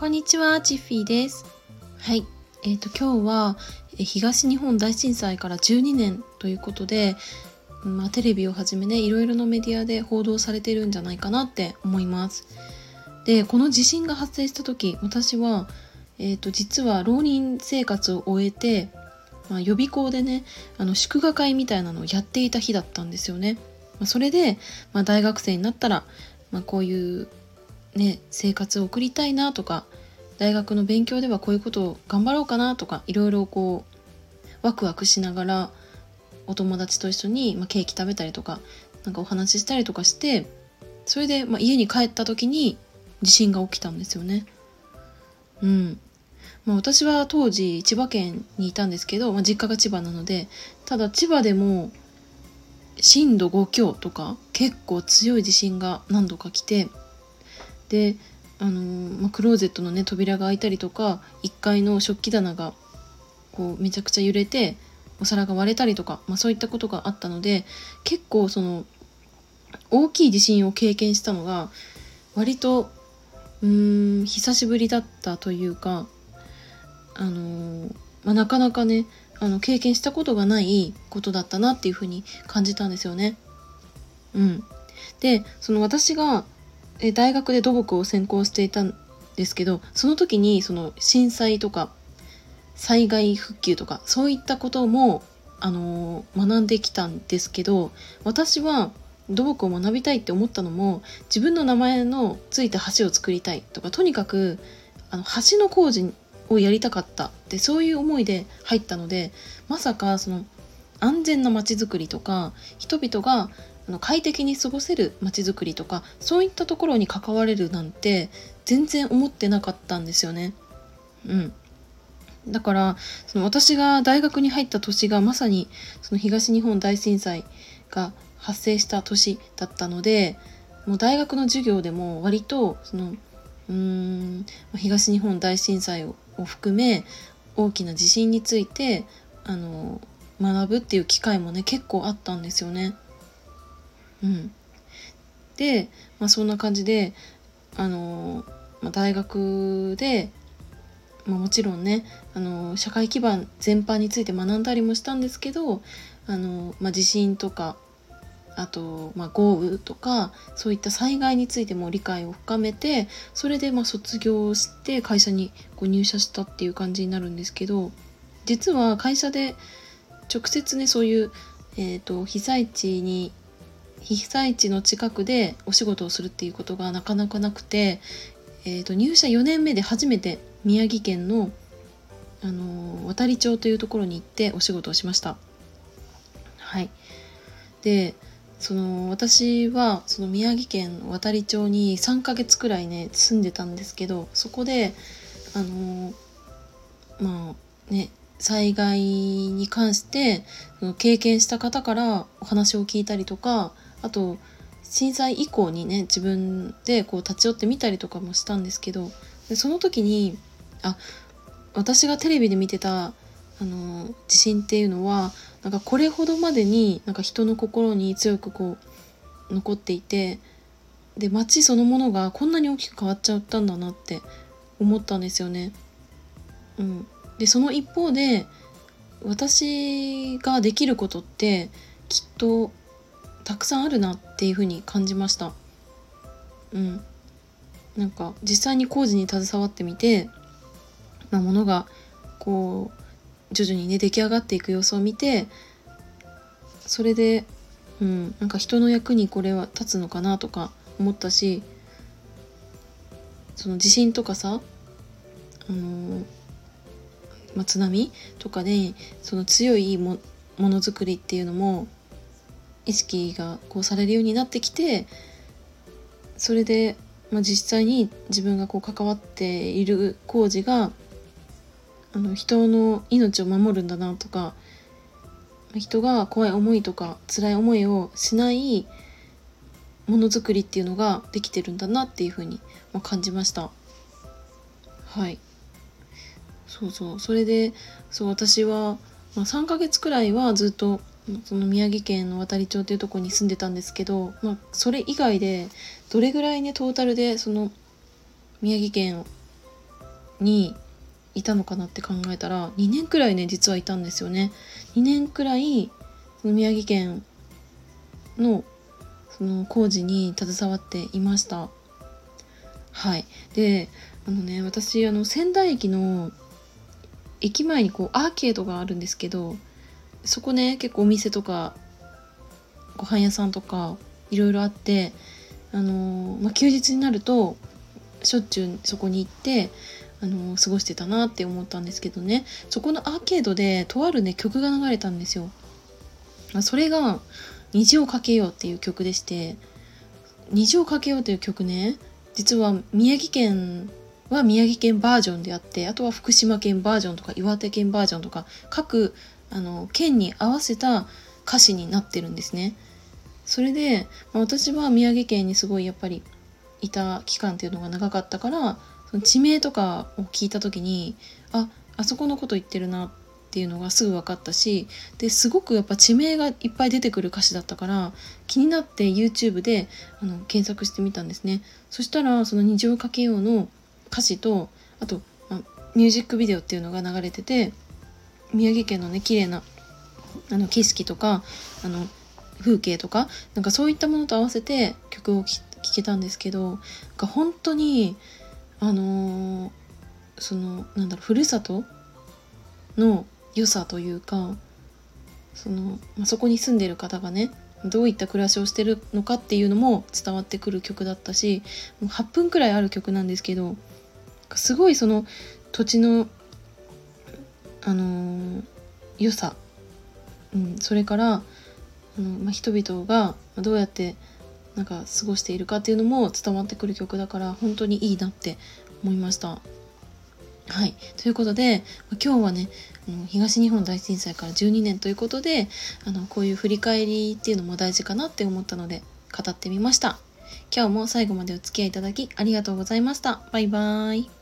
こんにちは、チッフィーです。はい。えっ、と、今日はえ東日本大震災から12年ということで、まあ、テレビをはじめね、いろいろなメディアで報道されてるんじゃないかなって思います。で、この地震が発生した時、私は、えっ、と、実は浪人生活を終えて、まあ、予備校でね、あの、祝賀会みたいなのをやっていた日だったんですよね。まあ、それで、まあ、大学生になったら、まあ、こういうね、生活を送りたいなとか大学の勉強ではこういうことを頑張ろうかなとかいろいろこうワクワクしながらお友達と一緒に、まあ、ケーキ食べたりとかなんかお話ししたりとかしてそれで、まあ、家に帰った時に地震が起きたんですよね。うんまあ、私は当時千葉県にいたんですけど、まあ、実家が千葉なのでただ千葉でも震度5強とか結構強い地震が何度か来てであのーまあ、クローゼットのね扉が開いたりとか1階の食器棚がこうめちゃくちゃ揺れてお皿が割れたりとか、まあ、そういったことがあったので結構その大きい地震を経験したのが割とうーん久しぶりだったというかあのーまあ、なかなかねあの経験したことがないことだったなっていうふうに感じたんですよね。うん、でその私がえ大学で土木を専攻していたんですけどその時にその震災とか災害復旧とかそういったことも、あの学んできたんですけど私は土木を学びたいって思ったのも自分の名前のついた橋を作りたいとかとにかくあの橋の工事をやりたかったってそういう思いで入ったのでまさかその安全な街づくりとか人々があの快適に過ごせる街づくりとかそういったところに関われるなんて全然思ってなかったんですよね。うん、だからその私が大学に入った年がまさにその東日本大震災が発生した年だったのでもう大学の授業でも割とそのうーん東日本大震災を含め大きな地震についてあの学ぶっていう機会もね結構あったんですよね。うん、で、まあ、そんな感じであの、まあ、大学で、まあ、もちろんねあの社会基盤全般について学んだりもしたんですけどあの、まあ、地震とかあと、まあ、豪雨とかそういった災害についても理解を深めてそれでまあ卒業して会社にこう入社したっていう感じになるんですけど実は会社で直接ねそういう、えー、と被災地に被災地の近くでお仕事をするっていうことがなかなかなくて、えー、と入社4年目で初めて宮城県の、あのー渡町というところに行ってお仕事をしました。はい、でその私はその宮城県渡里町に3ヶ月くらいね住んでたんですけどそこであのまあね災害に関してその経験した方からお話を聞いたりとかあと震災以降にね自分でこう立ち寄ってみたりとかもしたんですけどでその時にあ私がテレビで見てたあの地震っていうのはなんかこれほどまでになんか人の心に強くこう残っていてで街そのものがこんなに大きく変わっちゃったんだなって思ったんですよね。うん、でその一方で私ができることってきっとたくさんあるなっていうふうに感じました。うん、なんか実際に工事に携わってみて、まあ、ものがこう徐々にね出来上がっていく様子を見てそれで、うん、なんか人の役にこれは立つのかなとか思ったしその地震とかさあのまあ、津波とかでその強いもものづくりっていうのも意識がこうされるようになってきてそれで、まあ、実際に自分がこう関わっている工事があの人の命を守るんだなとか人が怖い思いとか辛い思いをしないものづくりっていうのができてるんだなっていうふうに、まあ、感じました。はいそうそうそれでそう私は、まあ、3ヶ月くらいはずっとその宮城県の渡里町っていうところに住んでたんですけど、まあ、それ以外でどれぐらいねトータルでその宮城県にいたのかなって考えたら2年くらいね実はいたんですよね。2年くらいその宮城県のその工事に携わっていました。はいであのね私あの仙台駅の駅前にこうアーケードがあるんですけどそこね結構お店とかご飯屋さんとかいろいろあってあのまあ、休日になるとしょっちゅうそこに行ってあの過ごしてたなって思ったんですけどねそこのアーケードでとあるね曲が流れたんですよ。それが「虹をかけよう」っていう曲でして「虹をかけよう」という曲ね実は宮城県は宮城県バージョンであってあとは福島県バージョンとか岩手県バージョンとか各あの県に合わせた歌詞になってるんですね。それで、まあ、私は宮城県にすごいやっぱりいた期間っていうのが長かったからその地名とかを聞いた時にああそこのこと言ってるなっていうのがすぐ分かったしですごくやっぱ地名がいっぱい出てくる歌詞だったから気になって YouTube であの検索してみたんですねそしたらその「二乗かけよう」の歌詞とあと、まあ、ミュージックビデオっていうのが流れてて宮城県のね綺麗なあの景色とかあの風景とかなんかそういったものと合わせて曲を聴けたんですけどな本当にあのー、そのなんだろうふるさとの良さというかその、まあ、そこに住んでる方がねどういった暮らしをしてるのかっていうのも伝わってくる曲だったしもう8分くらいある曲なんですけどすごいその土地のあのー、良さ、うん、それからあの、まあ、人々がどうやってなんか過ごしているかっていうのも伝わってくる曲だから本当にいいなって思いました。はい。ということで、今日はね、東日本大震災から12年ということで、あの、こういう振り返りっていうのも大事かなって思ったので、語ってみました。今日も最後までお付き合いいただきありがとうございました。バイバーイ。